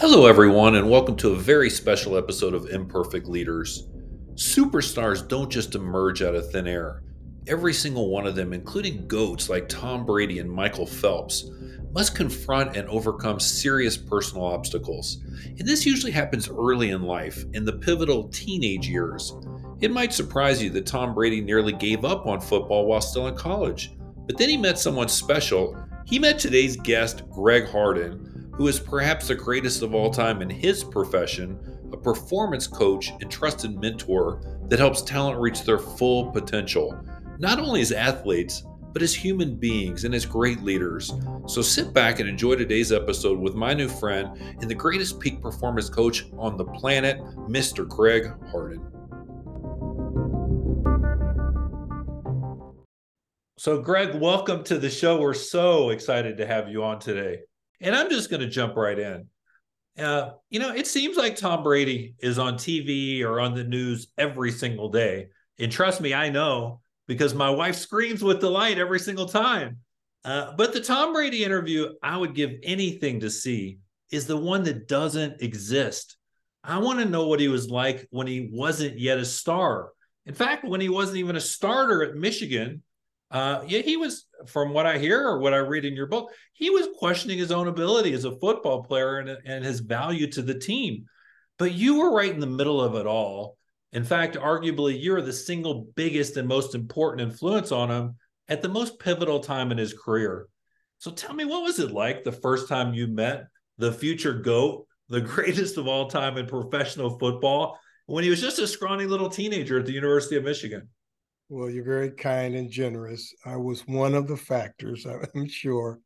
Hello, everyone, and welcome to a very special episode of Imperfect Leaders. Superstars don't just emerge out of thin air. Every single one of them, including GOATs like Tom Brady and Michael Phelps, must confront and overcome serious personal obstacles. And this usually happens early in life, in the pivotal teenage years. It might surprise you that Tom Brady nearly gave up on football while still in college, but then he met someone special. He met today's guest, Greg Harden who is perhaps the greatest of all time in his profession, a performance coach and trusted mentor that helps talent reach their full potential, not only as athletes, but as human beings and as great leaders. So sit back and enjoy today's episode with my new friend and the greatest peak performance coach on the planet, Mr. Greg Harden. So, Greg, welcome to the show. We're so excited to have you on today. And I'm just going to jump right in. Uh, you know, it seems like Tom Brady is on TV or on the news every single day. And trust me, I know because my wife screams with delight every single time. Uh, but the Tom Brady interview I would give anything to see is the one that doesn't exist. I want to know what he was like when he wasn't yet a star. In fact, when he wasn't even a starter at Michigan, uh, yeah, he was, from what I hear or what I read in your book, he was questioning his own ability as a football player and, and his value to the team. But you were right in the middle of it all. In fact, arguably, you're the single biggest and most important influence on him at the most pivotal time in his career. So tell me, what was it like the first time you met the future GOAT, the greatest of all time in professional football, when he was just a scrawny little teenager at the University of Michigan? Well, you're very kind and generous. I was one of the factors, I'm sure.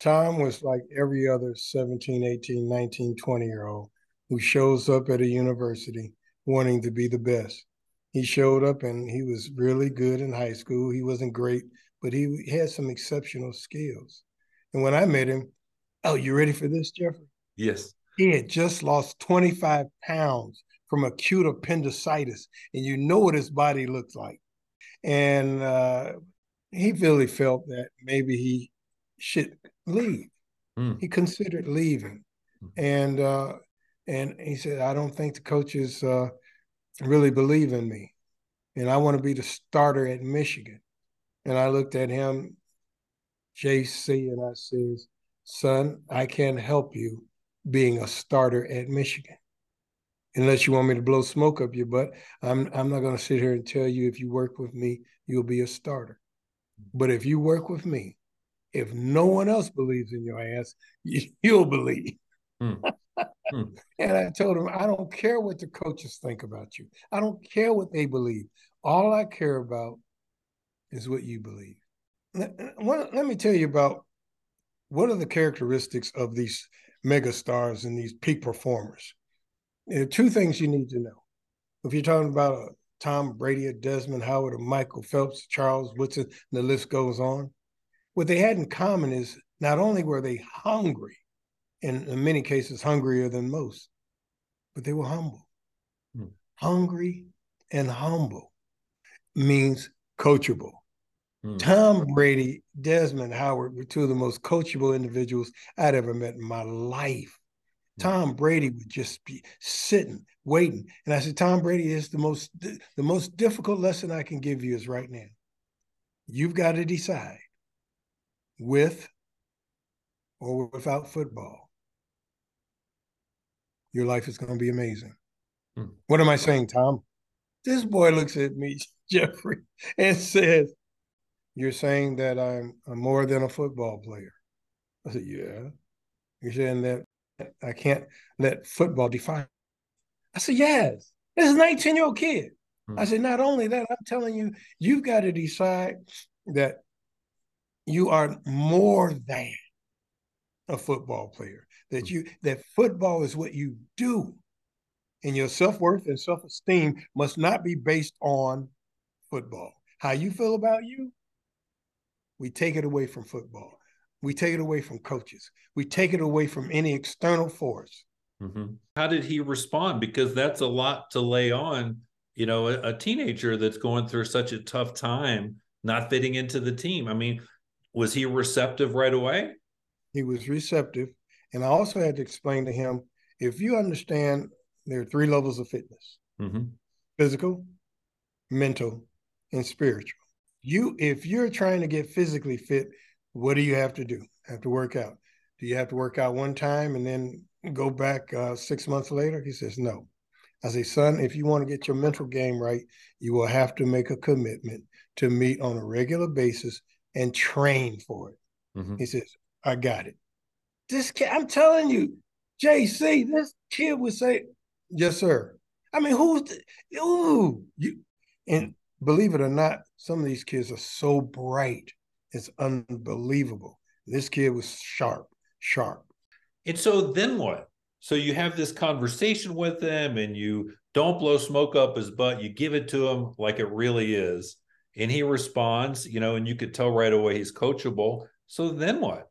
Tom was like every other 17, 18, 19, 20 year old who shows up at a university wanting to be the best. He showed up and he was really good in high school. He wasn't great, but he had some exceptional skills. And when I met him, oh, you ready for this, Jeffrey? Yes. He had just lost 25 pounds from acute appendicitis, and you know what his body looked like and uh, he really felt that maybe he should leave. Mm. He considered leaving, mm. and uh, and he said, "I don't think the coaches uh, really believe in me, and I want to be the starter at Michigan." And I looked at him, JC, and I says, "Son, I can't help you being a starter at Michigan." Unless you want me to blow smoke up your butt. I'm I'm not going to sit here and tell you if you work with me, you'll be a starter. But if you work with me, if no one else believes in your ass, you, will believe. Hmm. Hmm. and I told him, I don't care what the coaches think about you. I don't care what they believe. All I care about is what you believe. Let, let me tell you about what are the characteristics of these megastars and these peak performers there are two things you need to know. If you're talking about a Tom Brady, a Desmond Howard, a Michael Phelps, Charles Woodson, and the list goes on, what they had in common is not only were they hungry, and in many cases hungrier than most, but they were humble. Hmm. Hungry and humble means coachable. Hmm. Tom Brady, Desmond Howard were two of the most coachable individuals I'd ever met in my life. Tom Brady would just be sitting, waiting. And I said, Tom Brady is the most the most difficult lesson I can give you is right now. You've got to decide with or without football. Your life is going to be amazing. Hmm. What am I saying, Tom? This boy looks at me, Jeffrey, and says, You're saying that I'm, I'm more than a football player. I said, Yeah. You're saying that I can't let football define. I said, yes, this is a 19 year old kid. Hmm. I said, not only that, I'm telling you, you've got to decide that you are more than a football player. That hmm. you that football is what you do, and your self worth and self esteem must not be based on football. How you feel about you, we take it away from football. We take it away from coaches. We take it away from any external force. Mm-hmm. How did he respond? Because that's a lot to lay on, you know, a, a, teenager that's going through such a tough time, not fitting into the team. I mean, was he receptive right away? He was receptive. And I also had to explain to him if you understand there are three levels of fitness mm-hmm. physical, mental, and spiritual. You, if you're trying to get physically fit, what do you have to do? Have to work out. Do you have to work out one time and then go back uh, six months later? He says, no. I say, son, if you want to get your mental game right, you will have to make a commitment to meet on a regular basis and train for it. Mm-hmm. He says, I got it. This kid, I'm telling you, JC, this kid would say, Yes, sir. I mean, who's the, ooh, you and believe it or not, some of these kids are so bright, it's unbelievable. This kid was sharp, sharp. And so then what? So you have this conversation with him and you don't blow smoke up his butt, you give it to him like it really is. And he responds, you know, and you could tell right away he's coachable. So then what?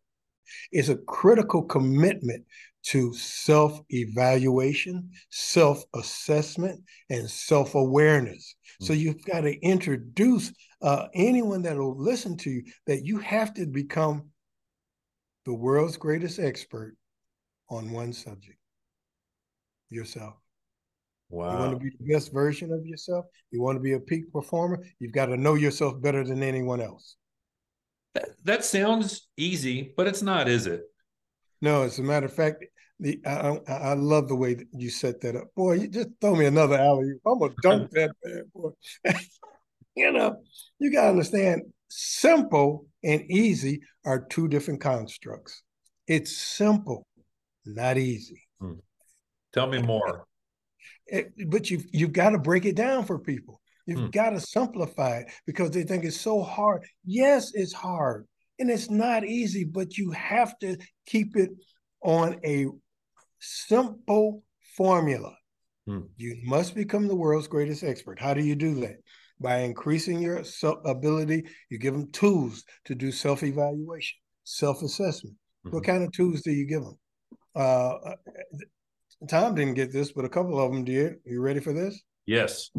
It's a critical commitment to self evaluation, self assessment, and self awareness. Mm-hmm. So you've got to introduce uh, anyone that will listen to you that you have to become the world's greatest expert on one subject yourself. Wow. You want to be the best version of yourself? You want to be a peak performer? You've got to know yourself better than anyone else. That, that sounds easy, but it's not, is it? No, as a matter of fact, the I, I love the way that you set that up. Boy, you just throw me another alley. I'm gonna dunk that bad boy. you know, you gotta understand simple and easy are two different constructs. It's simple, not easy. Hmm. Tell me more. It, but you've you've got to break it down for people. You've hmm. got to simplify it because they think it's so hard. Yes, it's hard and it's not easy, but you have to keep it on a simple formula. Hmm. You must become the world's greatest expert. How do you do that? By increasing your ability, you give them tools to do self evaluation, self assessment. Mm-hmm. What kind of tools do you give them? Uh, uh, Tom didn't get this, but a couple of them did. You ready for this? Yes.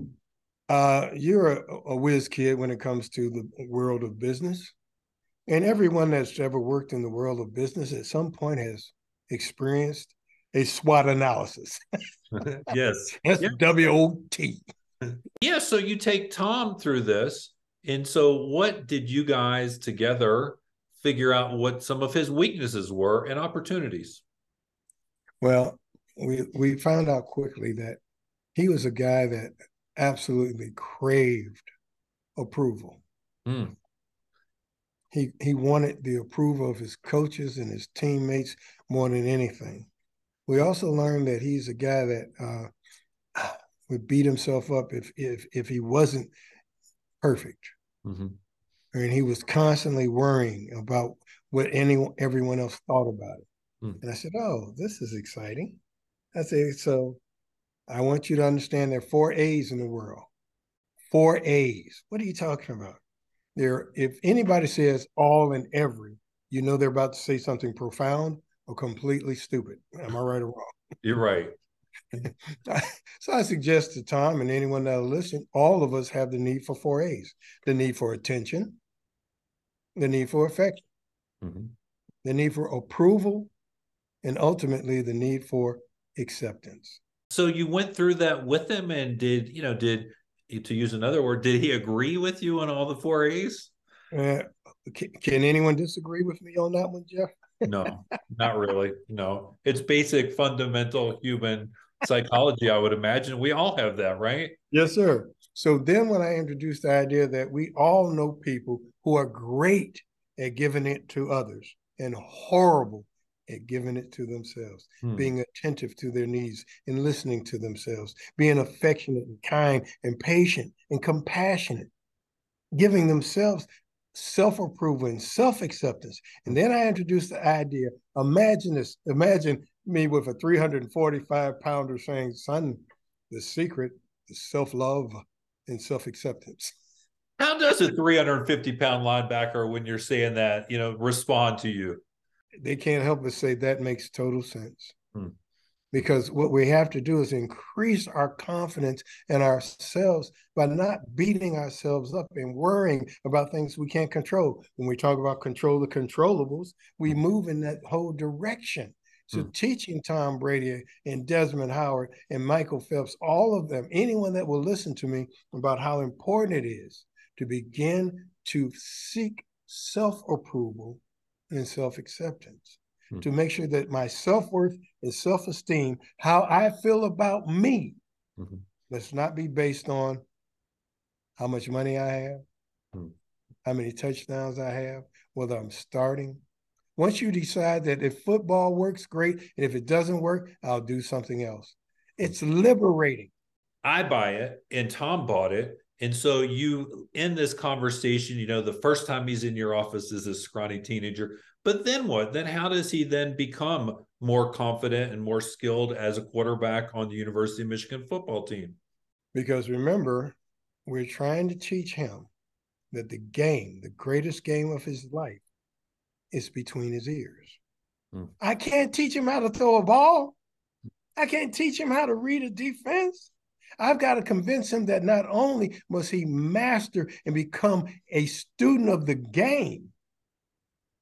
Uh, you're a, a whiz kid when it comes to the world of business. And everyone that's ever worked in the world of business at some point has experienced a SWOT analysis. yes. S W O T. Yeah. So you take Tom through this. And so, what did you guys together figure out what some of his weaknesses were and opportunities? Well, we we found out quickly that he was a guy that absolutely craved approval. Mm. He he wanted the approval of his coaches and his teammates more than anything. We also learned that he's a guy that uh, would beat himself up if if if he wasn't perfect. Mm-hmm. And he was constantly worrying about what anyone everyone else thought about it. Mm. And I said, "Oh, this is exciting." I said, "So, I want you to understand there are four A's in the world. Four A's. What are you talking about? There, if anybody says all and every, you know they're about to say something profound or completely stupid. Am I right or wrong? You're right. so I suggest to Tom and anyone that'll listen, all of us have the need for four A's: the need for attention, the need for affection, mm-hmm. the need for approval, and ultimately the need for acceptance. So you went through that with him, and did you know? Did to use another word, did he agree with you on all the four A's? Uh, can, can anyone disagree with me on that one, Jeff? no, not really. No, it's basic, fundamental human psychology. I would imagine we all have that, right? Yes, sir. So then, when I introduced the idea that we all know people who are great at giving it to others and horrible at giving it to themselves, hmm. being attentive to their needs and listening to themselves, being affectionate and kind and patient and compassionate, giving themselves self approval and self acceptance. And then I introduced the idea imagine this, imagine me with a 345 pounder saying, son, the secret is self love and self acceptance. How does a 350 pound linebacker, when you're saying that, you know, respond to you? they can't help but say that makes total sense. Hmm. Because what we have to do is increase our confidence in ourselves by not beating ourselves up and worrying about things we can't control. When we talk about control the controllables, we move in that whole direction. So hmm. teaching Tom Brady and Desmond Howard and Michael Phelps, all of them, anyone that will listen to me about how important it is to begin to seek self-approval and self-acceptance. Hmm. To make sure that my self-worth and self-esteem, how I feel about me, mm-hmm. let's not be based on how much money I have, hmm. how many touchdowns I have, whether I'm starting, once you decide that if football works, great. And if it doesn't work, I'll do something else. It's liberating. I buy it, and Tom bought it. And so you in this conversation, you know, the first time he's in your office is a scrawny teenager. But then what? Then how does he then become more confident and more skilled as a quarterback on the University of Michigan football team? Because remember, we're trying to teach him that the game, the greatest game of his life, is between his ears. Hmm. I can't teach him how to throw a ball. I can't teach him how to read a defense. I've got to convince him that not only must he master and become a student of the game,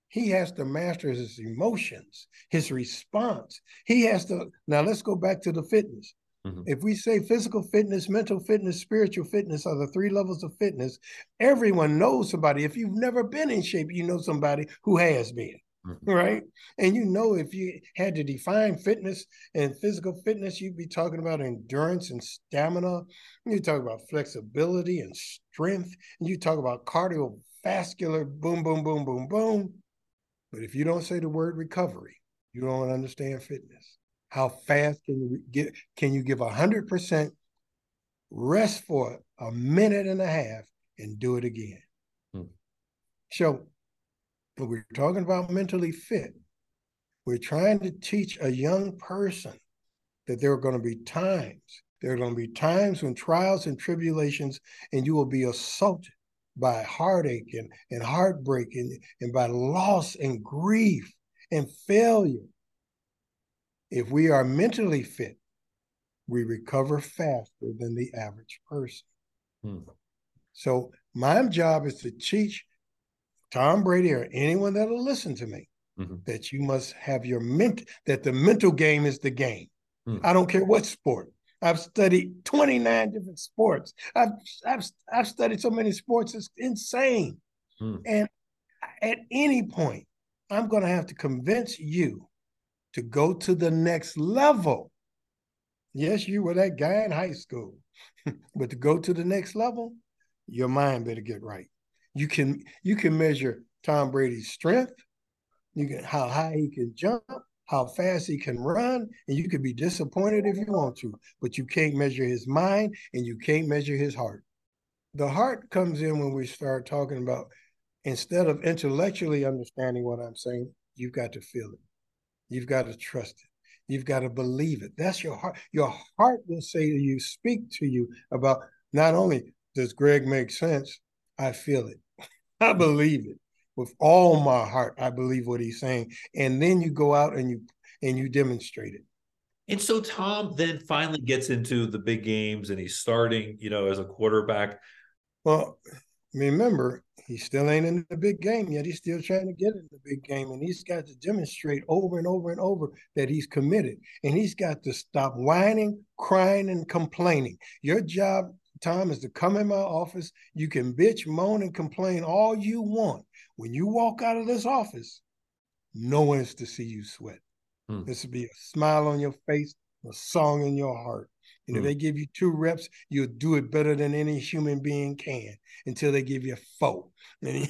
he has to master his emotions, his response. He has to. Now, let's go back to the fitness. Mm-hmm. If we say physical fitness, mental fitness, spiritual fitness are the three levels of fitness, everyone knows somebody. If you've never been in shape, you know somebody who has been. Mm-hmm. Right. And you know, if you had to define fitness and physical fitness, you'd be talking about endurance and stamina. You talk about flexibility and strength. And you talk about cardiovascular boom, boom, boom, boom, boom. But if you don't say the word recovery, you don't understand fitness. How fast can you get? Can you give hundred percent rest for a minute and a half and do it again? Hmm. So, when we're talking about mentally fit, we're trying to teach a young person that there are going to be times, there are going to be times when trials and tribulations, and you will be assaulted by heartache and, and heartbreak and, and by loss and grief and failure. If we are mentally fit, we recover faster than the average person. Hmm. So my job is to teach Tom Brady or anyone that'll listen to me mm-hmm. that you must have your ment that the mental game is the game. Hmm. I don't care what sport. I've studied 29 different sports. I've I've I've studied so many sports, it's insane. Hmm. And at any point, I'm going to have to convince you to go to the next level. Yes, you were that guy in high school, but to go to the next level, your mind better get right. You can you can measure Tom Brady's strength, you can how high he can jump, how fast he can run, and you could be disappointed if you want to, but you can't measure his mind and you can't measure his heart. The heart comes in when we start talking about instead of intellectually understanding what I'm saying, you've got to feel it. You've got to trust it. You've got to believe it. That's your heart. Your heart will say to you, speak to you about not only does Greg make sense, I feel it. I believe it with all my heart. I believe what he's saying. And then you go out and you and you demonstrate it. And so Tom then finally gets into the big games and he's starting, you know, as a quarterback. Well, remember, he still ain't in the big game yet. He's still trying to get in the big game. And he's got to demonstrate over and over and over that he's committed. And he's got to stop whining, crying, and complaining. Your job, Tom, is to come in my office. You can bitch, moan, and complain all you want. When you walk out of this office, no one is to see you sweat. Hmm. This will be a smile on your face, a song in your heart. And if hmm. they give you two reps, you'll do it better than any human being can until they give you four. you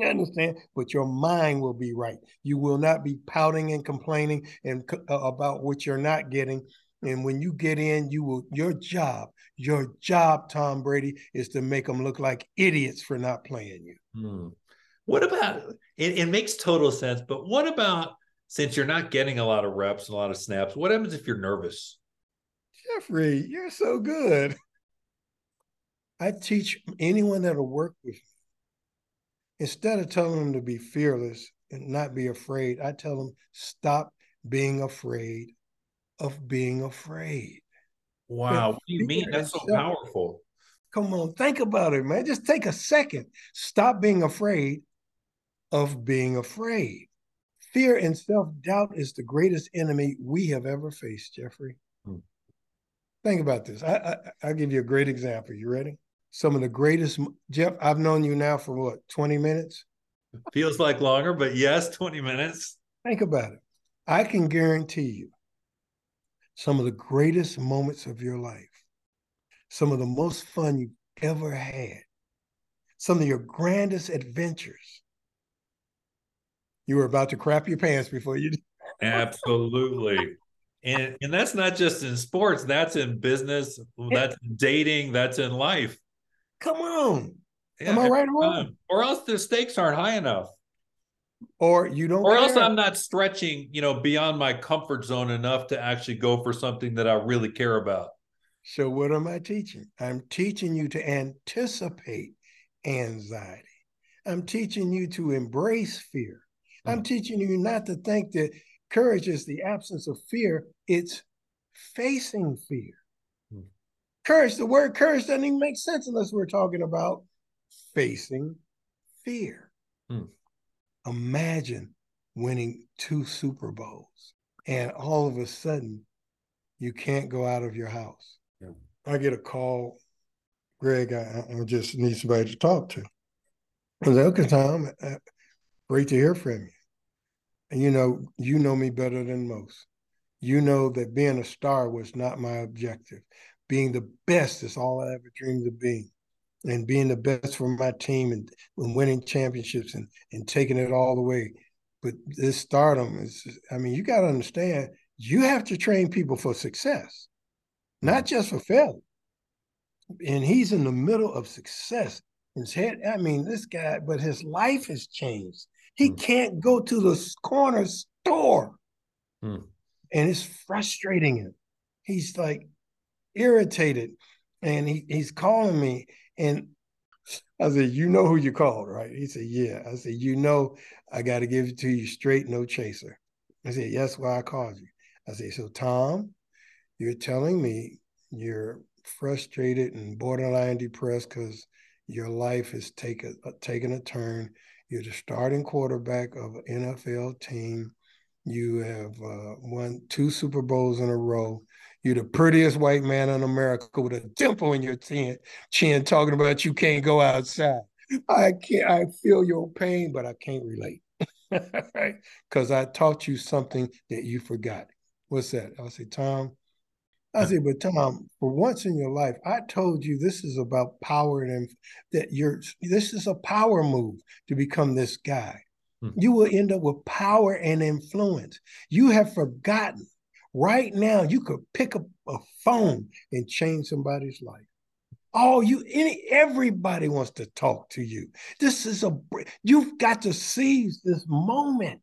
understand? But your mind will be right. You will not be pouting and complaining and uh, about what you're not getting. And when you get in, you will. Your job, your job, Tom Brady, is to make them look like idiots for not playing you. Hmm. What about it? It makes total sense. But what about since you're not getting a lot of reps and a lot of snaps? What happens if you're nervous? Jeffrey, you're so good. I teach anyone that'll work with me. Instead of telling them to be fearless and not be afraid, I tell them stop being afraid of being afraid. Wow. What do you mean? That's so powerful. Come on, think about it, man. Just take a second. Stop being afraid of being afraid. Fear and self doubt is the greatest enemy we have ever faced, Jeffrey. Think about this. I, I, I'll give you a great example. You ready? Some of the greatest, Jeff, I've known you now for what, 20 minutes? Feels like longer, but yes, 20 minutes. Think about it. I can guarantee you some of the greatest moments of your life, some of the most fun you've ever had, some of your grandest adventures. You were about to crap your pants before you did. Absolutely. And and that's not just in sports, that's in business, that's in dating, that's in life. Come on. Yeah, Am I right or wrong? Or else the stakes aren't high enough or you don't or care. else i'm not stretching you know beyond my comfort zone enough to actually go for something that i really care about so what am i teaching i'm teaching you to anticipate anxiety i'm teaching you to embrace fear i'm mm. teaching you not to think that courage is the absence of fear it's facing fear mm-hmm. courage the word courage doesn't even make sense unless we're talking about facing fear mm-hmm. Imagine winning two Super Bowls and all of a sudden you can't go out of your house. Yeah. I get a call, Greg, I, I, just need somebody to talk to. I was like, okay, Tom, uh, great to hear from you. And you know, you know me better than most. You know that being a star was not my objective. Being the best is all I ever dreamed of being and being the best for my team and, and winning championships and, and taking it all the way. But this stardom is, I mean, you got to understand, you have to train people for success, not just for failure. And he's in the middle of success. His head, I mean, this guy, but his life has changed. He mm. can't go to the corner store. Mm. And it's frustrating him. He's like irritated. And he, he's calling me and I said, You know who you called, right? He said, Yeah. I said, You know, I got to give it to you straight, no chaser. I said, Yes, why I called you. I said, So, Tom, you're telling me you're frustrated and borderline depressed because your life has taken, uh, taken a turn. You're the starting quarterback of an NFL team. You have uh, won two Super Bowls in a row. You're the prettiest white man in America with a dimple in your chin, chin talking about you can't go outside. I can't, I feel your pain, but I can't relate. Because I taught you something that you forgot. What's that? I say, Tom. I say, but Tom, for once in your life, I told you this is about power and that you're this is a power move to become this guy. Hmm. You will end up with power and influence. You have forgotten Right now, you could pick up a phone and change somebody's life. Oh, you any everybody wants to talk to you. This is a you've got to seize this moment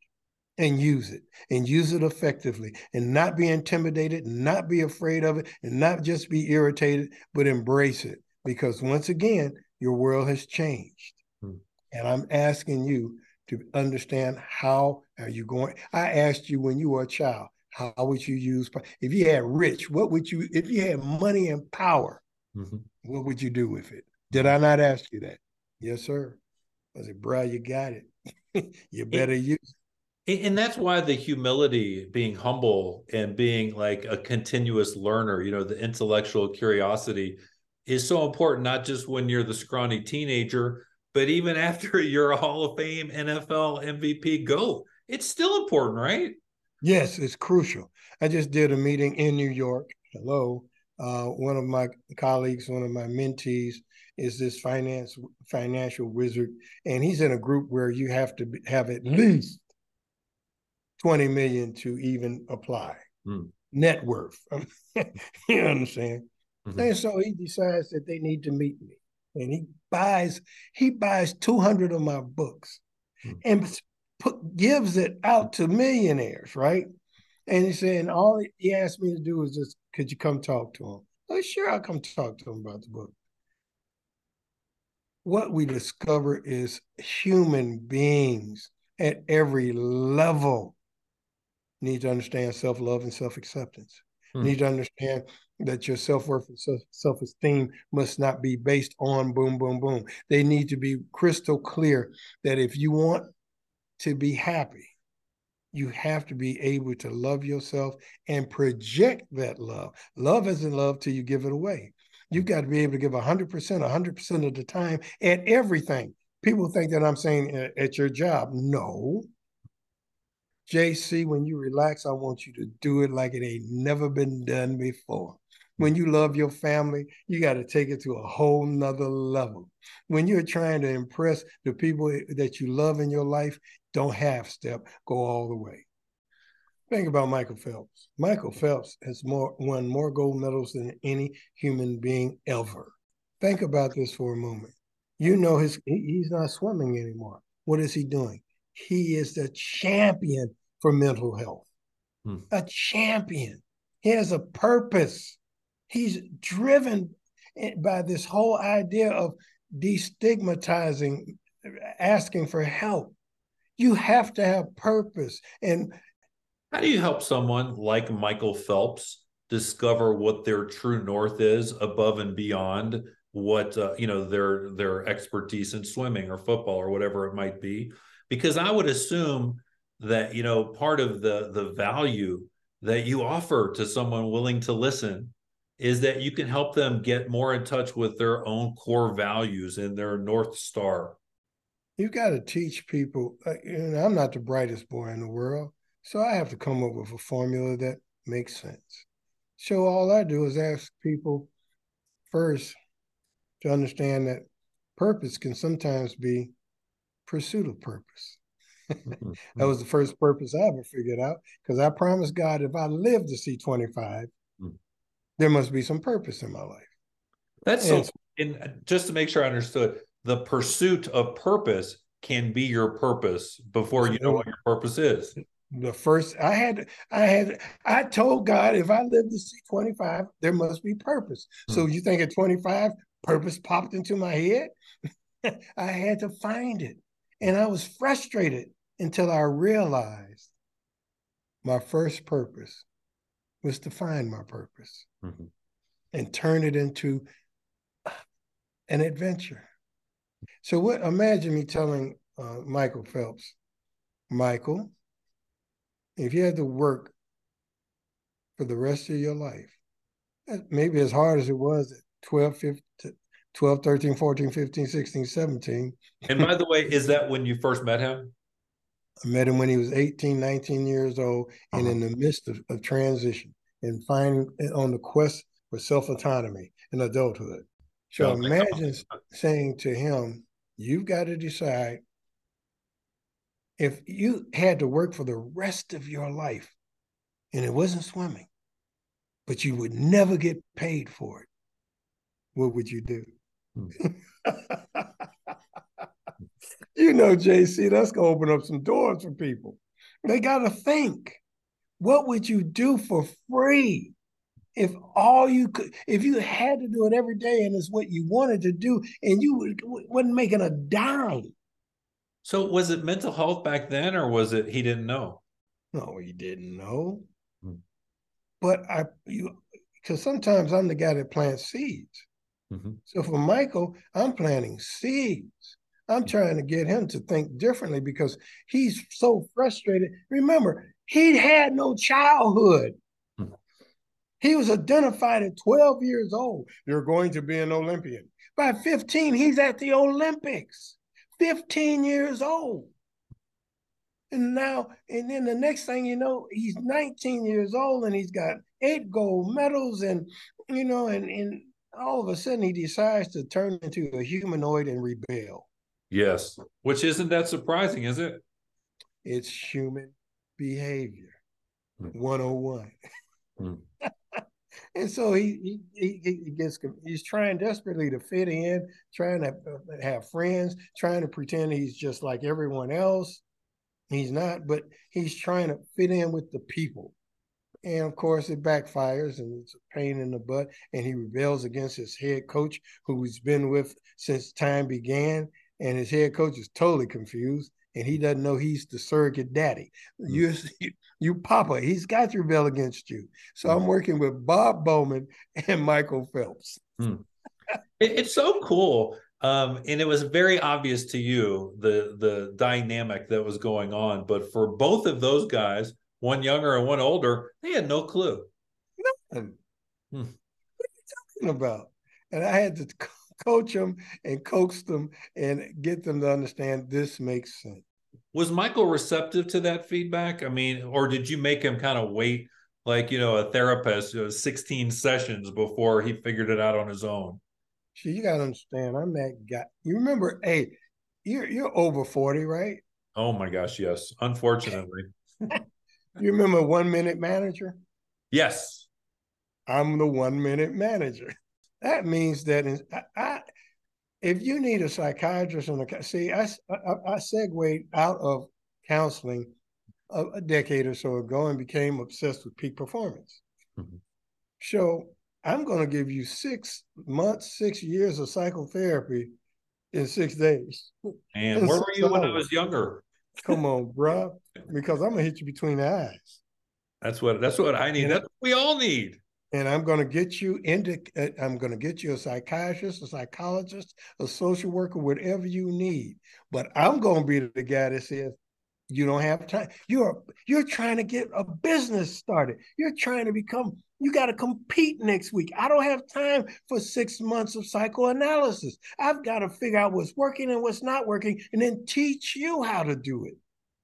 and use it and use it effectively and not be intimidated, not be afraid of it, and not just be irritated, but embrace it. Because once again, your world has changed. Hmm. And I'm asking you to understand how are you going. I asked you when you were a child, how would you use if you had rich what would you if you had money and power mm-hmm. what would you do with it did i not ask you that yes sir i said bro you got it you better it, use it and that's why the humility being humble and being like a continuous learner you know the intellectual curiosity is so important not just when you're the scrawny teenager but even after you're a hall of fame nfl mvp go it's still important right Yes, it's crucial. I just did a meeting in New York. Hello. Uh, one of my colleagues, one of my mentees, is this finance financial wizard, and he's in a group where you have to have at least twenty million to even apply mm. net worth. you understand? Mm-hmm. And so he decides that they need to meet me, and he buys he buys two hundred of my books, mm. and put gives it out to millionaires, right? And he's saying all he asked me to do is just, could you come talk to him? Oh, sure, I'll come talk to him about the book. What we discover is human beings at every level need to understand self-love and self-acceptance. Hmm. Need to understand that your self-worth and self-esteem must not be based on boom, boom, boom. They need to be crystal clear that if you want to be happy, you have to be able to love yourself and project that love. Love isn't love till you give it away. You've got to be able to give 100%, 100% of the time at everything. People think that I'm saying at your job. No. JC, when you relax, I want you to do it like it ain't never been done before. When you love your family, you got to take it to a whole nother level. When you're trying to impress the people that you love in your life, don't half step, go all the way. Think about Michael Phelps. Michael Phelps has more won more gold medals than any human being ever. Think about this for a moment. You know his he's not swimming anymore. What is he doing? He is the champion for mental health. Hmm. A champion. He has a purpose. He's driven by this whole idea of destigmatizing, asking for help. You have to have purpose. And how do you help someone like Michael Phelps discover what their true north is above and beyond what uh, you know their their expertise in swimming or football or whatever it might be? Because I would assume that you know part of the the value that you offer to someone willing to listen is that you can help them get more in touch with their own core values and their north star you've got to teach people. Uh, and I'm not the brightest boy in the world, so I have to come up with a formula that makes sense. So all I do is ask people first to understand that purpose can sometimes be pursuit of purpose. Mm-hmm. that was the first purpose I ever figured out because I promised God if I live to see 25, mm. there must be some purpose in my life. That's and so. And just to make sure I understood, the pursuit of purpose can be your purpose before you know what your purpose is. The first I had, I had, I told God if I live to see 25, there must be purpose. Hmm. So you think at 25, purpose popped into my head? I had to find it. And I was frustrated until I realized my first purpose was to find my purpose mm-hmm. and turn it into an adventure. So what? Imagine me telling uh, Michael Phelps, Michael, if you had to work for the rest of your life, maybe as hard as it was at 12, 15, 12, 13, 14, 15, 16, 17. And by the way, is that when you first met him? I met him when he was 18, 19 years old uh-huh. and in the midst of, of transition and finding on the quest for self autonomy and adulthood. So imagine saying to him, You've got to decide if you had to work for the rest of your life and it wasn't swimming, but you would never get paid for it, what would you do? Hmm. you know, JC, that's going to open up some doors for people. They got to think what would you do for free? if all you could, if you had to do it every day and it's what you wanted to do and you wasn't making a dime. So was it mental health back then or was it he didn't know? No, he didn't know. Hmm. But I, you, because sometimes I'm the guy that plants seeds. Mm-hmm. So for Michael, I'm planting seeds. I'm trying to get him to think differently because he's so frustrated. Remember, he had no childhood. He was identified at 12 years old. You're going to be an Olympian. By 15, he's at the Olympics. 15 years old. And now, and then the next thing you know, he's 19 years old and he's got eight gold medals, and you know, and, and all of a sudden he decides to turn into a humanoid and rebel. Yes. Which isn't that surprising, is it? It's human behavior. Hmm. 101. Hmm. And so he, he he gets he's trying desperately to fit in, trying to uh, have friends, trying to pretend he's just like everyone else. He's not, but he's trying to fit in with the people. And of course, it backfires and it's a pain in the butt. And he rebels against his head coach, who he's been with since time began. And his head coach is totally confused and he doesn't know he's the surrogate daddy. You, you papa, he's got to rebel against you. So I'm working with Bob Bowman and Michael Phelps. Hmm. it's so cool Um, and it was very obvious to you the the dynamic that was going on. But for both of those guys, one younger and one older, they had no clue. Nothing. Hmm. What are you talking about? And I had to coach them and coax them and get them to understand this makes sense. Was Michael receptive to that feedback? I mean, or did you make him kind of wait like, you know, a therapist, you know, 16 sessions before he figured it out on his own? See, you gotta understand, I'm that guy. You remember, hey, you're you're over 40, right? Oh my gosh, yes. Unfortunately. You remember one minute manager? Yes. I'm the one minute manager. That means that in, I, I, if you need a psychiatrist and a see, I, I, I segued out of counseling a, a, decade or so ago and became obsessed with peak performance. Mm-hmm. So I'm going to give you six months, six years of psychotherapy in six days. And where were you when I was younger? Come on, bro, because I'm gonna hit you between the eyes. That's what that's what I need. That's what we all need and I'm going to get you into, uh, I'm to get you a psychiatrist, a psychologist, a social worker, whatever you need. But I'm going to be the guy that says, you don't have time. You're you're trying to get a business started. You're trying to become. You got to compete next week. I don't have time for six months of psychoanalysis. I've got to figure out what's working and what's not working, and then teach you how to do it.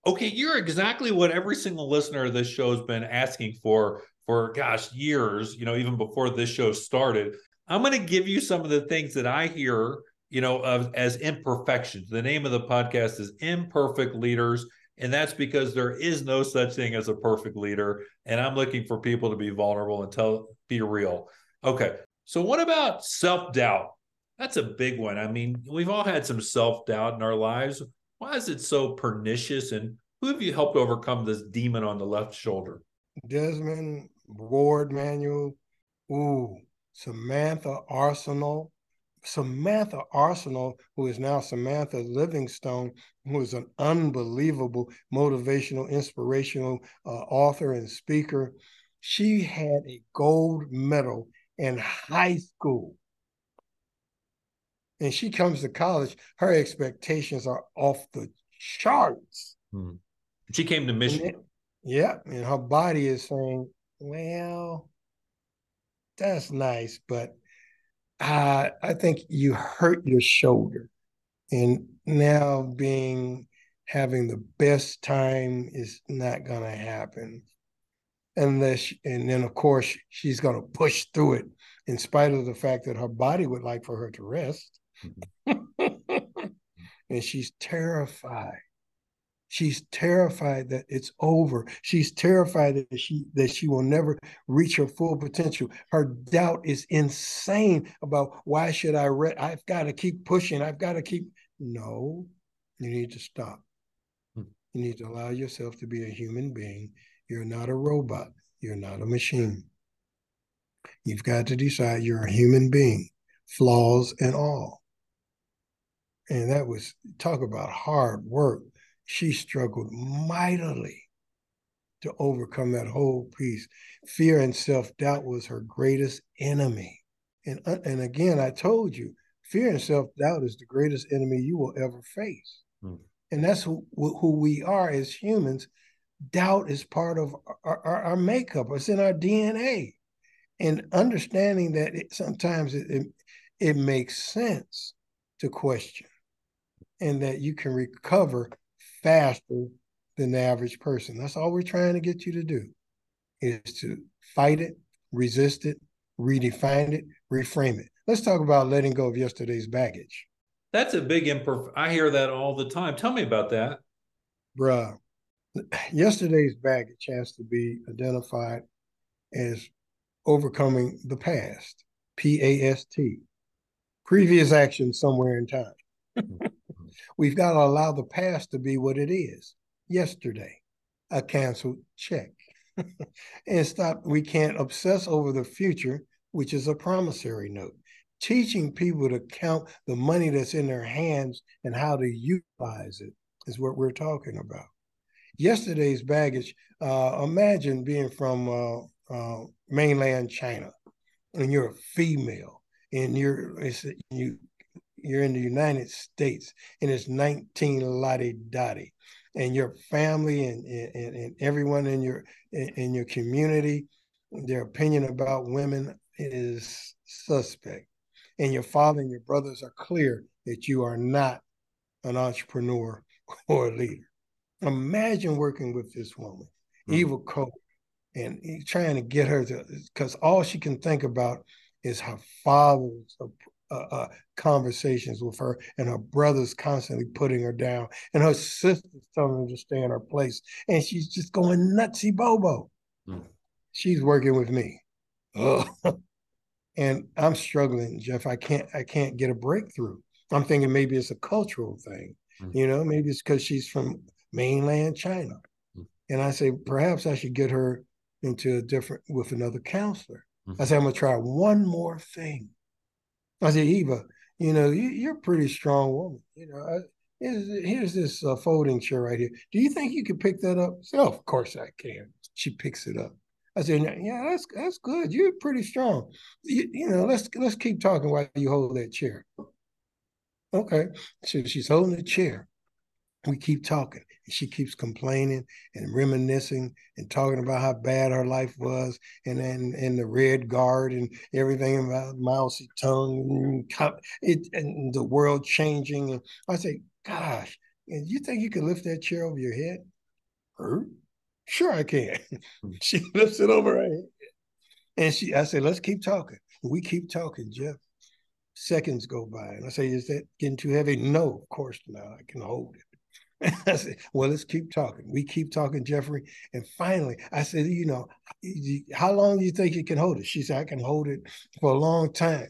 Okay, you're exactly what every single listener of this show has been asking for for gosh years you know even before this show started. I'm going to give you some of the things that i hear you know of as imperfections. The name of the podcast is imperfect leaders and that's because there is no such thing as a perfect leader and i'm looking for people to be vulnerable and tell be real. Okay so what about self-doubt? That's a big one. I mean we've all had some self-doubt in our lives why is it so pernicious and who have you helped overcome this demon on the left shoulder Desmond Howard Manuel, ooh, Samantha Arsenault, Samantha Arsenault, who is now Samantha Livingstone, who is an unbelievable motivational, inspirational uh, author and speaker. She had a gold medal in high school. And she comes to college, her expectations are off the charts. Hmm. She came to Michigan. Yeah, and her body is saying, "Well, that's nice, but uh, I think you hurt your shoulder, and now being having the best time is not going to happen." Unless, and then of course she's going to push through it, in spite of the fact that her body would like for her to rest. and she's terrified She's terrified that it's over. She's terrified that she that she will never reach her full potential. Her doubt is insane about why should I re- I've got to keep pushing. I've got to keep No, you need to stop. Hmm. You need to allow yourself to be a human being. You're not a robot. You're not a machine. You've got to decide you're a human being, flaws and all. And that was talk about hard work she struggled mightily to overcome that whole piece. Fear and self doubt was her greatest enemy. And, uh, and again, I told you, fear and self doubt is the greatest enemy you will ever face. Hmm. And that's who, who we are as humans. Doubt is part of our, our, our makeup, it's in our DNA. And understanding that it, sometimes it, it, it makes sense to question and that you can recover faster than the average person. That's all we're trying to get you to do is to fight it, resist it, redefine it, reframe it. Let's talk about letting go of yesterday's baggage. That's a big imperf. I hear that all the time. Tell me about that. Bruh, yesterday's baggage has to be identified as overcoming the past, P A S T, previous action somewhere in time. We've got to allow the past to be what it is yesterday, a canceled check. and stop, we can't obsess over the future, which is a promissory note. Teaching people to count the money that's in their hands and how to utilize it is what we're talking about. Yesterday's baggage, uh, imagine being from uh, uh, mainland China and you're a female and you're you you're in the United States and it's 19 lottie dottie, and your family and, and, and everyone in your in your community, their opinion about women is suspect. And your father and your brothers are clear that you are not an entrepreneur or a leader. Imagine working with this woman, mm-hmm. evil code, and trying to get her to, because all she can think about is her father's uh, uh, conversations with her, and her brothers constantly putting her down, and her sisters telling her to stay in her place, and she's just going nutsy bobo. Mm. She's working with me, and I'm struggling, Jeff. I can't, I can't get a breakthrough. I'm thinking maybe it's a cultural thing, mm. you know, maybe it's because she's from mainland China, mm. and I say perhaps I should get her into a different with another counselor. Mm-hmm. I say I'm gonna try one more thing. I said, Eva, you know, you, are a pretty strong woman. You know, I, here's, here's this uh, folding chair right here. Do you think you could pick that up? Said, oh, of course I can. She picks it up. I said, yeah, that's that's good. You're pretty strong. You, you know, let's let's keep talking while you hold that chair. Okay. So she's holding the chair. We keep talking she keeps complaining and reminiscing and talking about how bad her life was and then and the red guard and everything about Mao Zedong and, it, and the world changing. And I say, gosh, you think you can lift that chair over your head? Her? Sure, I can. Hmm. she lifts it over her head. And she, I said, let's keep talking. We keep talking, Jeff. Seconds go by. And I say, is that getting too heavy? No, of course not. I can hold it. I said, well, let's keep talking. We keep talking, Jeffrey. And finally, I said, you know, how long do you think you can hold it? She said, I can hold it for a long time.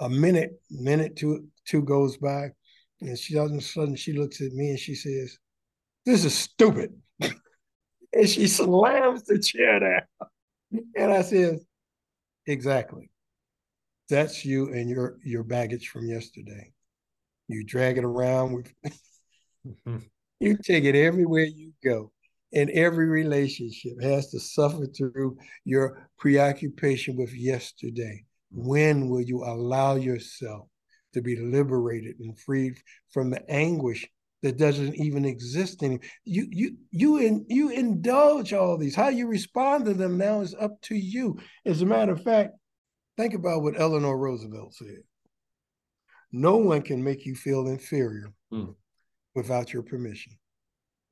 A minute, minute, two, two goes by. And she all of a sudden she looks at me and she says, This is stupid. and she slams the chair down. And I said, Exactly. That's you and your your baggage from yesterday. You drag it around with mm-hmm. You take it everywhere you go. And every relationship has to suffer through your preoccupation with yesterday. When will you allow yourself to be liberated and freed from the anguish that doesn't even exist anymore? You you you in, you indulge all these. How you respond to them now is up to you. As a matter of fact, think about what Eleanor Roosevelt said. No one can make you feel inferior. Mm without your permission.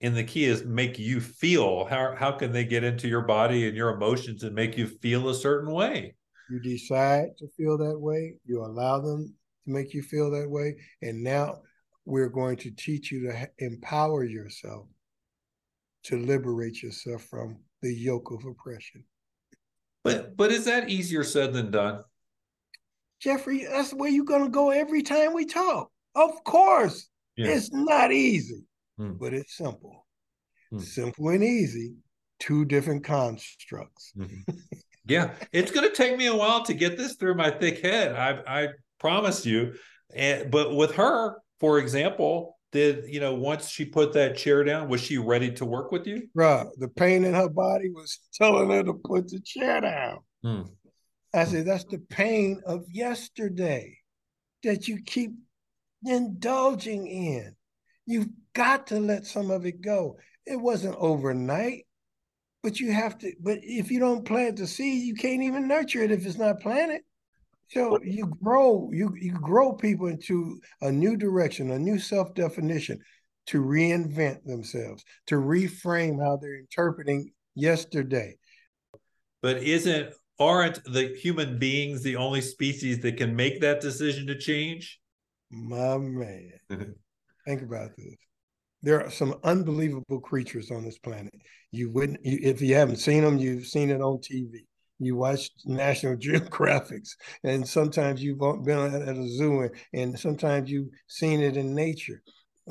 And the key is make you feel. How how can they get into your body and your emotions and make you feel a certain way? You decide to feel that way. You allow them to make you feel that way. And now we're going to teach you to empower yourself to liberate yourself from the yoke of oppression. But but is that easier said than done? Jeffrey, that's where you're gonna go every time we talk. Of course. Yeah. It's not easy, mm. but it's simple. Mm. Simple and easy, two different constructs. Mm-hmm. yeah, it's going to take me a while to get this through my thick head. I I promise you. And but with her, for example, did you know once she put that chair down, was she ready to work with you? Right. The pain in her body was telling her to put the chair down. Hmm. I said, that's the pain of yesterday that you keep indulging in. You've got to let some of it go. It wasn't overnight, but you have to. But if you don't plant the seed, you can't even nurture it if it's not planted. So you grow, you you grow people into a new direction, a new self definition, to reinvent themselves, to reframe how they're interpreting yesterday. But isn't aren't the human beings the only species that can make that decision to change? My man. Think about this. There are some unbelievable creatures on this planet. You wouldn't, you, if you haven't seen them, you've seen it on TV. You watch National Geographics, and sometimes you've been at a zoo, and, and sometimes you've seen it in nature.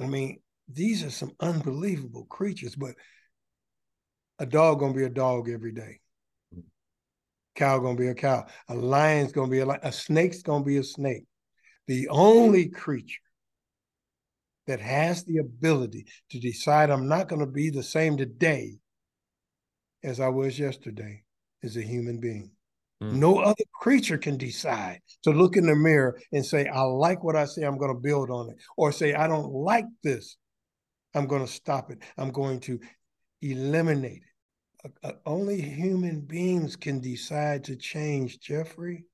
I mean, these are some unbelievable creatures, but a dog gonna be a dog every day. Mm. Cow gonna be a cow. A lion's gonna be a lion. A snake's gonna be a snake the only creature that has the ability to decide I'm not going to be the same today as I was yesterday is a human being. Mm. No other creature can decide to look in the mirror and say, I like what I see, I'm going to build on it. Or say, I don't like this, I'm going to stop it. I'm going to eliminate it. Uh, uh, only human beings can decide to change, Jeffrey.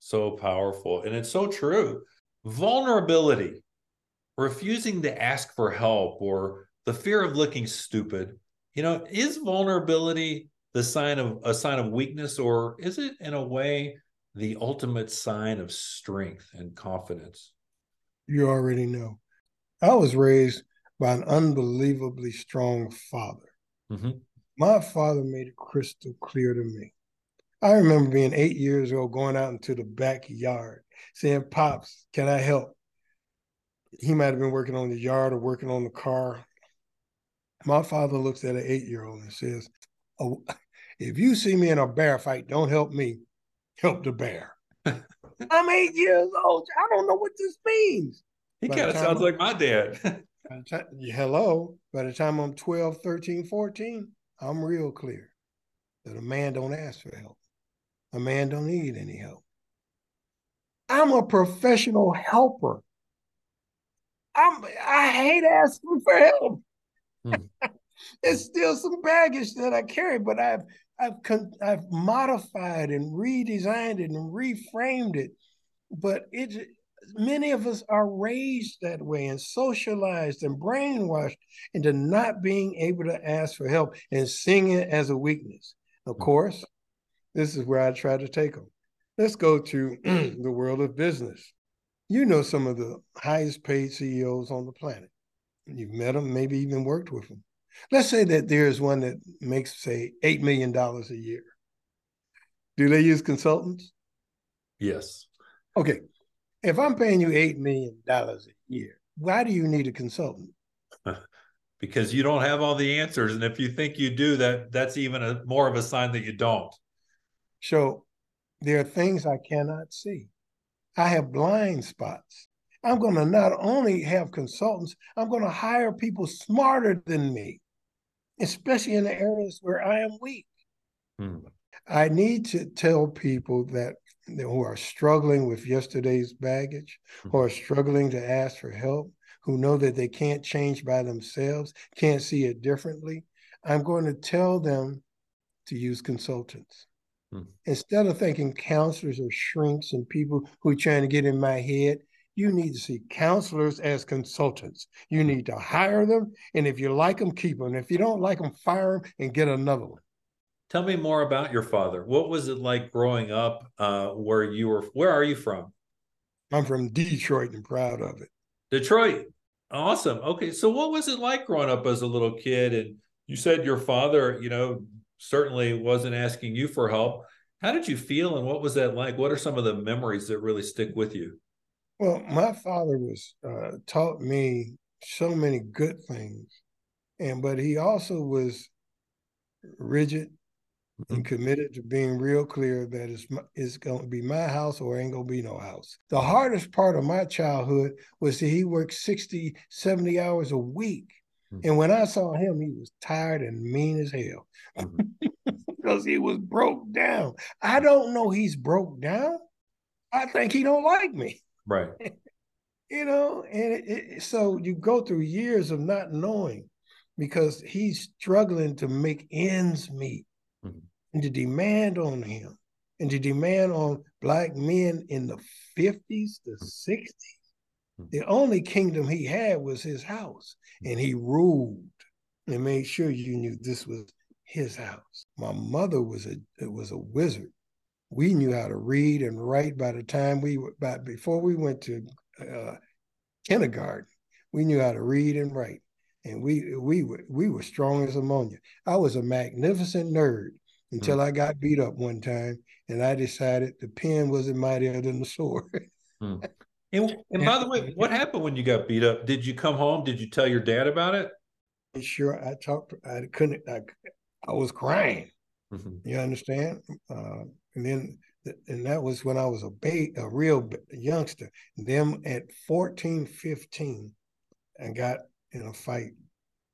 So powerful. And it's so true. Vulnerability, refusing to ask for help, or the fear of looking stupid. You know, is vulnerability the sign of a sign of weakness, or is it in a way the ultimate sign of strength and confidence? You already know. I was raised by an unbelievably strong father. Mm-hmm. My father made it crystal clear to me. I remember being eight years old, going out into the backyard, saying, Pops, can I help? He might have been working on the yard or working on the car. My father looks at an eight year old and says, oh, If you see me in a bear fight, don't help me, help the bear. I'm eight years old. I don't know what this means. He kind of sounds I'm, like my dad. time, hello. By the time I'm 12, 13, 14, I'm real clear that a man don't ask for help. A man don't need any help. I'm a professional helper. I'm I hate asking for help. Hmm. it's still some baggage that I carry, but I've I've con- I've modified and redesigned it and reframed it, but it many of us are raised that way and socialized and brainwashed into not being able to ask for help and seeing it as a weakness. Of mm. course, this is where I try to take them. Let's go to the world of business. You know some of the highest paid CEOs on the planet. You've met them, maybe even worked with them. Let's say that there's one that makes, say, $8 million a year. Do they use consultants? Yes. Okay. If I'm paying you $8 million a year, why do you need a consultant? because you don't have all the answers. And if you think you do, that that's even a more of a sign that you don't. So there are things I cannot see. I have blind spots. I'm going to not only have consultants, I'm going to hire people smarter than me, especially in the areas where I am weak. Hmm. I need to tell people that who are struggling with yesterday's baggage, hmm. who are struggling to ask for help, who know that they can't change by themselves, can't see it differently. I'm going to tell them to use consultants. Hmm. Instead of thinking counselors are shrinks and people who are trying to get in my head, you need to see counselors as consultants. You need to hire them. And if you like them, keep them. If you don't like them, fire them and get another one. Tell me more about your father. What was it like growing up uh, where you were? Where are you from? I'm from Detroit and proud of it. Detroit. Awesome. Okay. So, what was it like growing up as a little kid? And you said your father, you know, certainly wasn't asking you for help. How did you feel and what was that like? What are some of the memories that really stick with you? Well, my father was uh, taught me so many good things, and but he also was rigid mm-hmm. and committed to being real clear that it's it's going to be my house or ain't going to be no house. The hardest part of my childhood was that he worked 60, 70 hours a week. Mm-hmm. And when I saw him, he was tired and mean as hell mm-hmm. because he was broke down. I don't know he's broke down. I think he don't like me. Right. you know, and it, it, so you go through years of not knowing because he's struggling to make ends meet mm-hmm. and to demand on him and to demand on black men in the 50s, the 60s. The only kingdom he had was his house, and he ruled and made sure you knew this was his house. My mother was a was a wizard we knew how to read and write by the time we were, by, before we went to uh, kindergarten, we knew how to read and write. And we we were we were strong as ammonia. I was a magnificent nerd until mm. I got beat up one time, and I decided the pen wasn't mightier than the sword. mm. And, and by the way, what happened when you got beat up? Did you come home? Did you tell your dad about it? Sure, I talked. I couldn't. I, I was crying. Mm-hmm. You understand? Uh, and then and that was when I was a ba- a real youngster. Them at 14, 15, I got in a fight.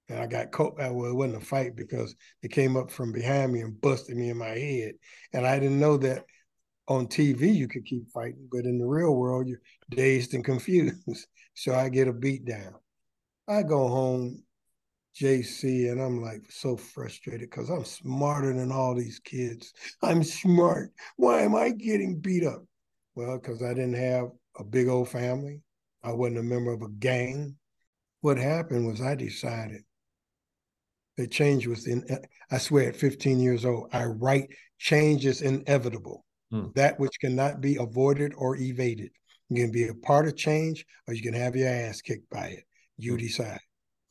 And I got caught. Uh, well, it wasn't a fight because they came up from behind me and busted me in my head. And I didn't know that on TV you could keep fighting, but in the real world you're dazed and confused. so I get a beat down. I go home, JC, and I'm like so frustrated because I'm smarter than all these kids. I'm smart. Why am I getting beat up? Well, because I didn't have a big old family. I wasn't a member of a gang. What happened was I decided that change was in, I swear, at 15 years old, I write change is inevitable. Hmm. That which cannot be avoided or evaded. You can be a part of change or you can have your ass kicked by it. You hmm. decide.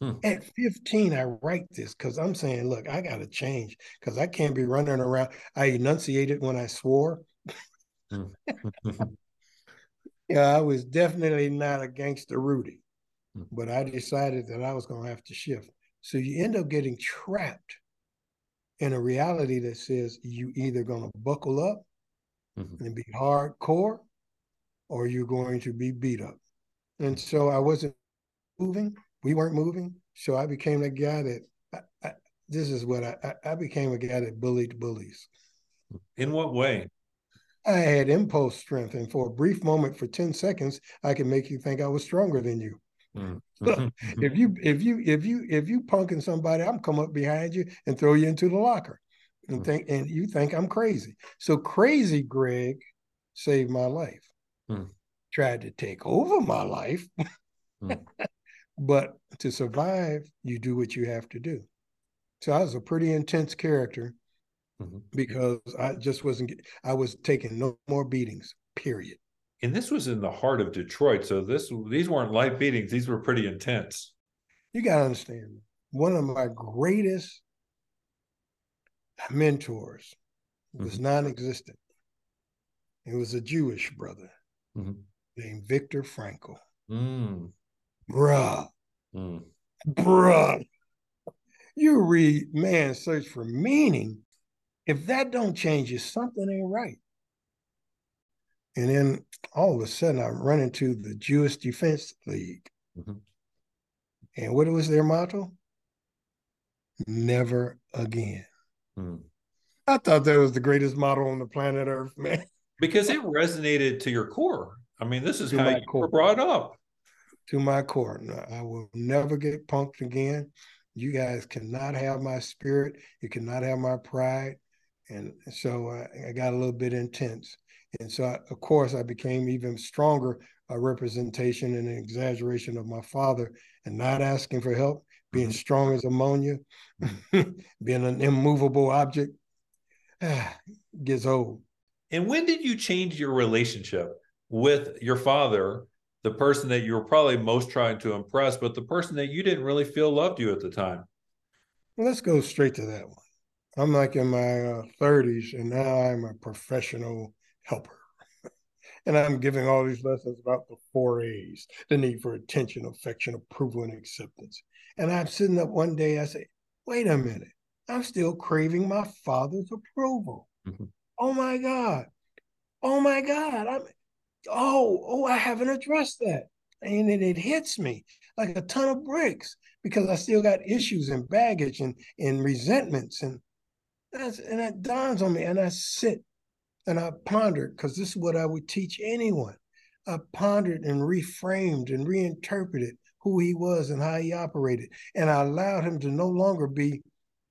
Hmm. At 15, I write this because I'm saying, look, I got to change because I can't be running around. I enunciated when I swore. Hmm. yeah, I was definitely not a gangster Rudy, hmm. but I decided that I was going to have to shift. So you end up getting trapped in a reality that says you either going to buckle up mm-hmm. and be hardcore or you're going to be beat up. And so I wasn't moving. We weren't moving. So I became a guy that I, I, this is what I, I became a guy that bullied bullies. In what way? I had impulse strength, and for a brief moment, for ten seconds, I could make you think I was stronger than you. Mm. if you if you if you if you punking somebody, I'm come up behind you and throw you into the locker, and mm. think and you think I'm crazy. So crazy Greg saved my life. Mm. Tried to take over my life, mm. but to survive, you do what you have to do. So I was a pretty intense character mm-hmm. because I just wasn't. I was taking no more beatings. Period and this was in the heart of Detroit. So this these weren't light beatings; these were pretty intense. You got to understand, one of my greatest mentors was mm-hmm. non-existent. It was a Jewish brother mm-hmm. named Viktor Frankl. Mm. Bruh, mm. bruh. You read man search for meaning. If that don't change you, something ain't right. And then all of a sudden, I run into the Jewish Defense League. Mm-hmm. And what was their motto? Never again. Mm. I thought that was the greatest model on the planet Earth, man. Because it resonated to your core. I mean, this is to how you core. were brought up. To my core. No, I will never get punked again. You guys cannot have my spirit. You cannot have my pride. And so I got a little bit intense. And so, I, of course, I became even stronger a representation and an exaggeration of my father and not asking for help, being strong as ammonia, being an immovable object, ah, gets old. And when did you change your relationship with your father, the person that you were probably most trying to impress, but the person that you didn't really feel loved you at the time? Let's go straight to that one. I'm like in my uh, 30s, and now I'm a professional helper. and I'm giving all these lessons about the four A's the need for attention, affection, approval, and acceptance. And I'm sitting up one day, I say, wait a minute, I'm still craving my father's approval. Mm-hmm. Oh my God. Oh my God. I'm oh, oh, I haven't addressed that. And it, it hits me like a ton of bricks because I still got issues and baggage and, and resentments. And that's and that dawns on me. And I sit and I pondered, because this is what I would teach anyone. I pondered and reframed and reinterpreted who he was and how he operated. And I allowed him to no longer be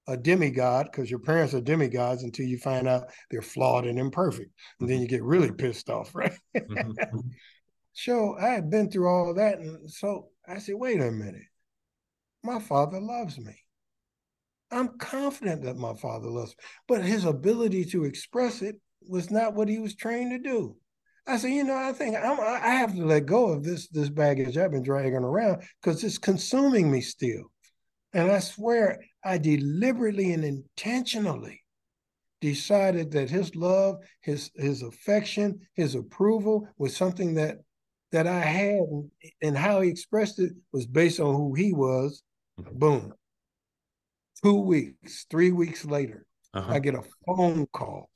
a demigod, because your parents are demigods until you find out they're flawed and imperfect. And then you get really pissed off, right? Mm-hmm. mm-hmm. so I had been through all that. And so I said, wait a minute. My father loves me. I'm confident that my father loves me, but his ability to express it was not what he was trained to do. I said, you know, I think I'm, I have to let go of this this baggage I've been dragging around because it's consuming me still. And I swear, I deliberately and intentionally decided that his love, his his affection, his approval was something that that I had, and how he expressed it was based on who he was. Mm-hmm. Boom. Two weeks, three weeks later, uh-huh. I get a phone call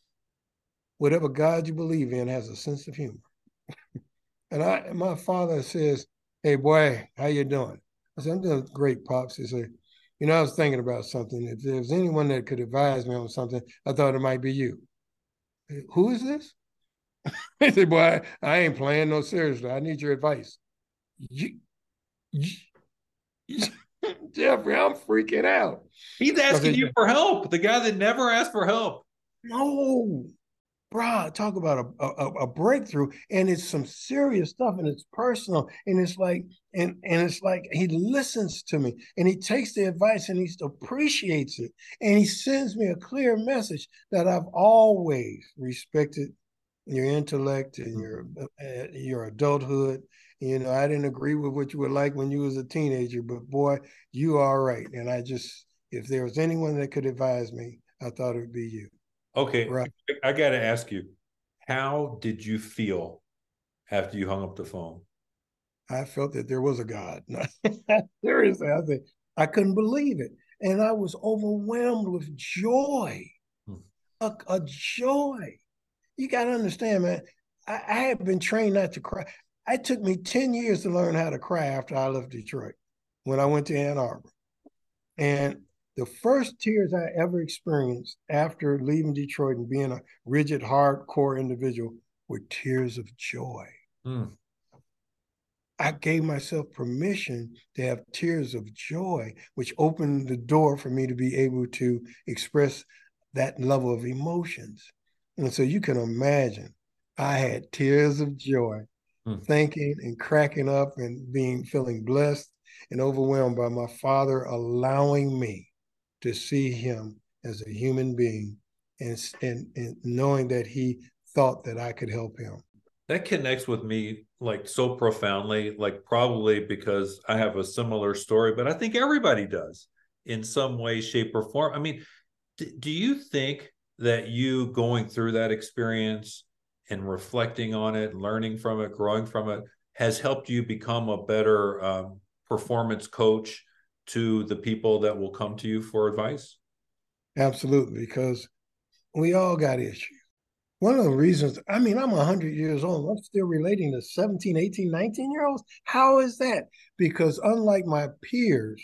whatever God you believe in has a sense of humor. and I, my father says, "Hey, boy, how you doing?" I said, "I'm doing great, pops." He said, "You know, I was thinking about something. If there was anyone that could advise me on something, I thought it might be you." Who is this? I said, boy, I, ain't playing no seriously. I need your advice. You, you, Jeffrey, I'm freaking out. He's asking you for help. The guy that never asked for help. No, bro, talk about a, a, a, breakthrough. And it's some serious stuff and it's personal. And it's like, and, and it's like he listens to me and he takes the advice and he appreciates it. And he sends me a clear message that I've always respected your intellect and your uh, your adulthood you know, I didn't agree with what you were like when you was a teenager, but boy, you are right. And I just, if there was anyone that could advise me, I thought it would be you. Okay, right. I, I got to ask you, how did you feel after you hung up the phone? I felt that there was a God. Seriously, I think I couldn't believe it, and I was overwhelmed with joy, hmm. a, a, joy. You got to understand, man. I, I had been trained not to cry. It took me 10 years to learn how to cry after I left Detroit when I went to Ann Arbor. And the first tears I ever experienced after leaving Detroit and being a rigid, hardcore individual were tears of joy. Mm. I gave myself permission to have tears of joy, which opened the door for me to be able to express that level of emotions. And so you can imagine, I had tears of joy mm. thinking and cracking up and being feeling blessed and overwhelmed by my father allowing me to see him as a human being and, and, and knowing that he thought that I could help him. That connects with me like so profoundly, like probably because I have a similar story, but I think everybody does in some way, shape, or form. I mean, d- do you think that you going through that experience and reflecting on it, learning from it, growing from it has helped you become a better um, performance coach to the people that will come to you for advice? Absolutely, because we all got issues. One of the reasons, I mean, I'm 100 years old. I'm still relating to 17, 18, 19 year olds. How is that? Because unlike my peers,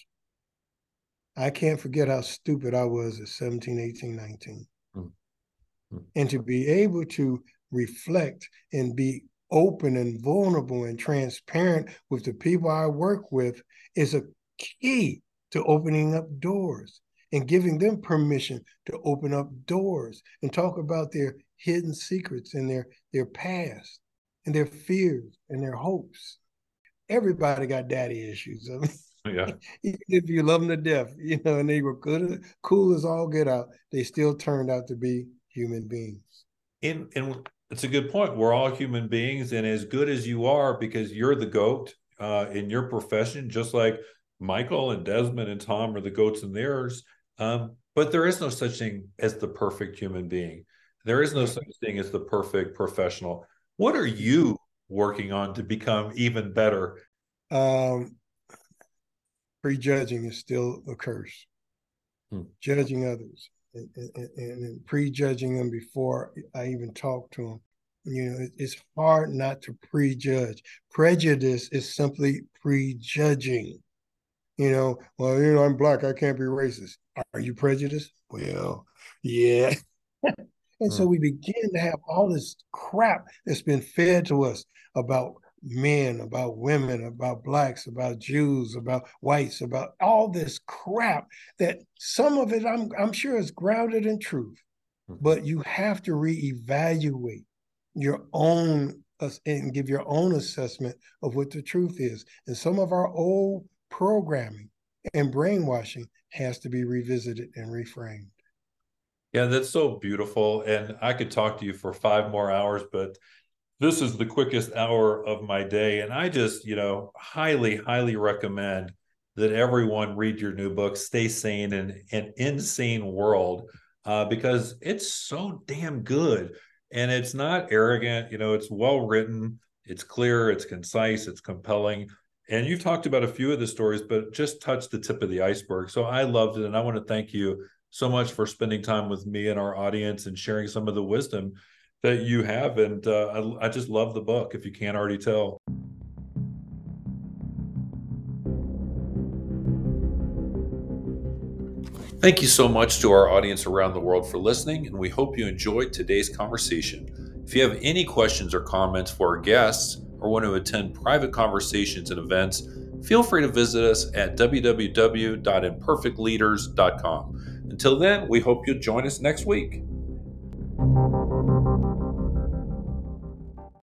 I can't forget how stupid I was at 17, 18, 19. Mm-hmm. And to be able to reflect and be open and vulnerable and transparent with the people I work with is a key to opening up doors and giving them permission to open up doors and talk about their hidden secrets and their their past and their fears and their hopes. Everybody got daddy issues. I mean, yeah. Even if you love them to death, you know, and they were good, cool as all get out, they still turned out to be human beings. And in it's a good point. We're all human beings, and as good as you are, because you're the goat uh, in your profession, just like Michael and Desmond and Tom are the goats in theirs. Um, but there is no such thing as the perfect human being. There is no such thing as the perfect professional. What are you working on to become even better? Um, prejudging is still a curse. Hmm. Judging others and, and, and prejudging them before I even talk to them. You know, it's hard not to prejudge. Prejudice is simply prejudging. You know, well, you know, I'm black, I can't be racist. Are you prejudiced? Well, yeah. and so hmm. we begin to have all this crap that's been fed to us about men, about women, about blacks, about Jews, about whites, about all this crap that some of it I'm I'm sure is grounded in truth. Hmm. But you have to reevaluate your own and give your own assessment of what the truth is. And some of our old programming and brainwashing has to be revisited and reframed. Yeah, that's so beautiful. And I could talk to you for five more hours, but this is the quickest hour of my day. And I just, you know, highly, highly recommend that everyone read your new book, Stay Sane in an Insane World, uh, because it's so damn good. And it's not arrogant, you know, it's well written, it's clear, it's concise, it's compelling. And you've talked about a few of the stories, but just touched the tip of the iceberg. So I loved it. And I want to thank you so much for spending time with me and our audience and sharing some of the wisdom that you have. And uh, I, I just love the book, if you can't already tell. Thank you so much to our audience around the world for listening, and we hope you enjoyed today's conversation. If you have any questions or comments for our guests or want to attend private conversations and events, feel free to visit us at www.imperfectleaders.com. Until then, we hope you'll join us next week.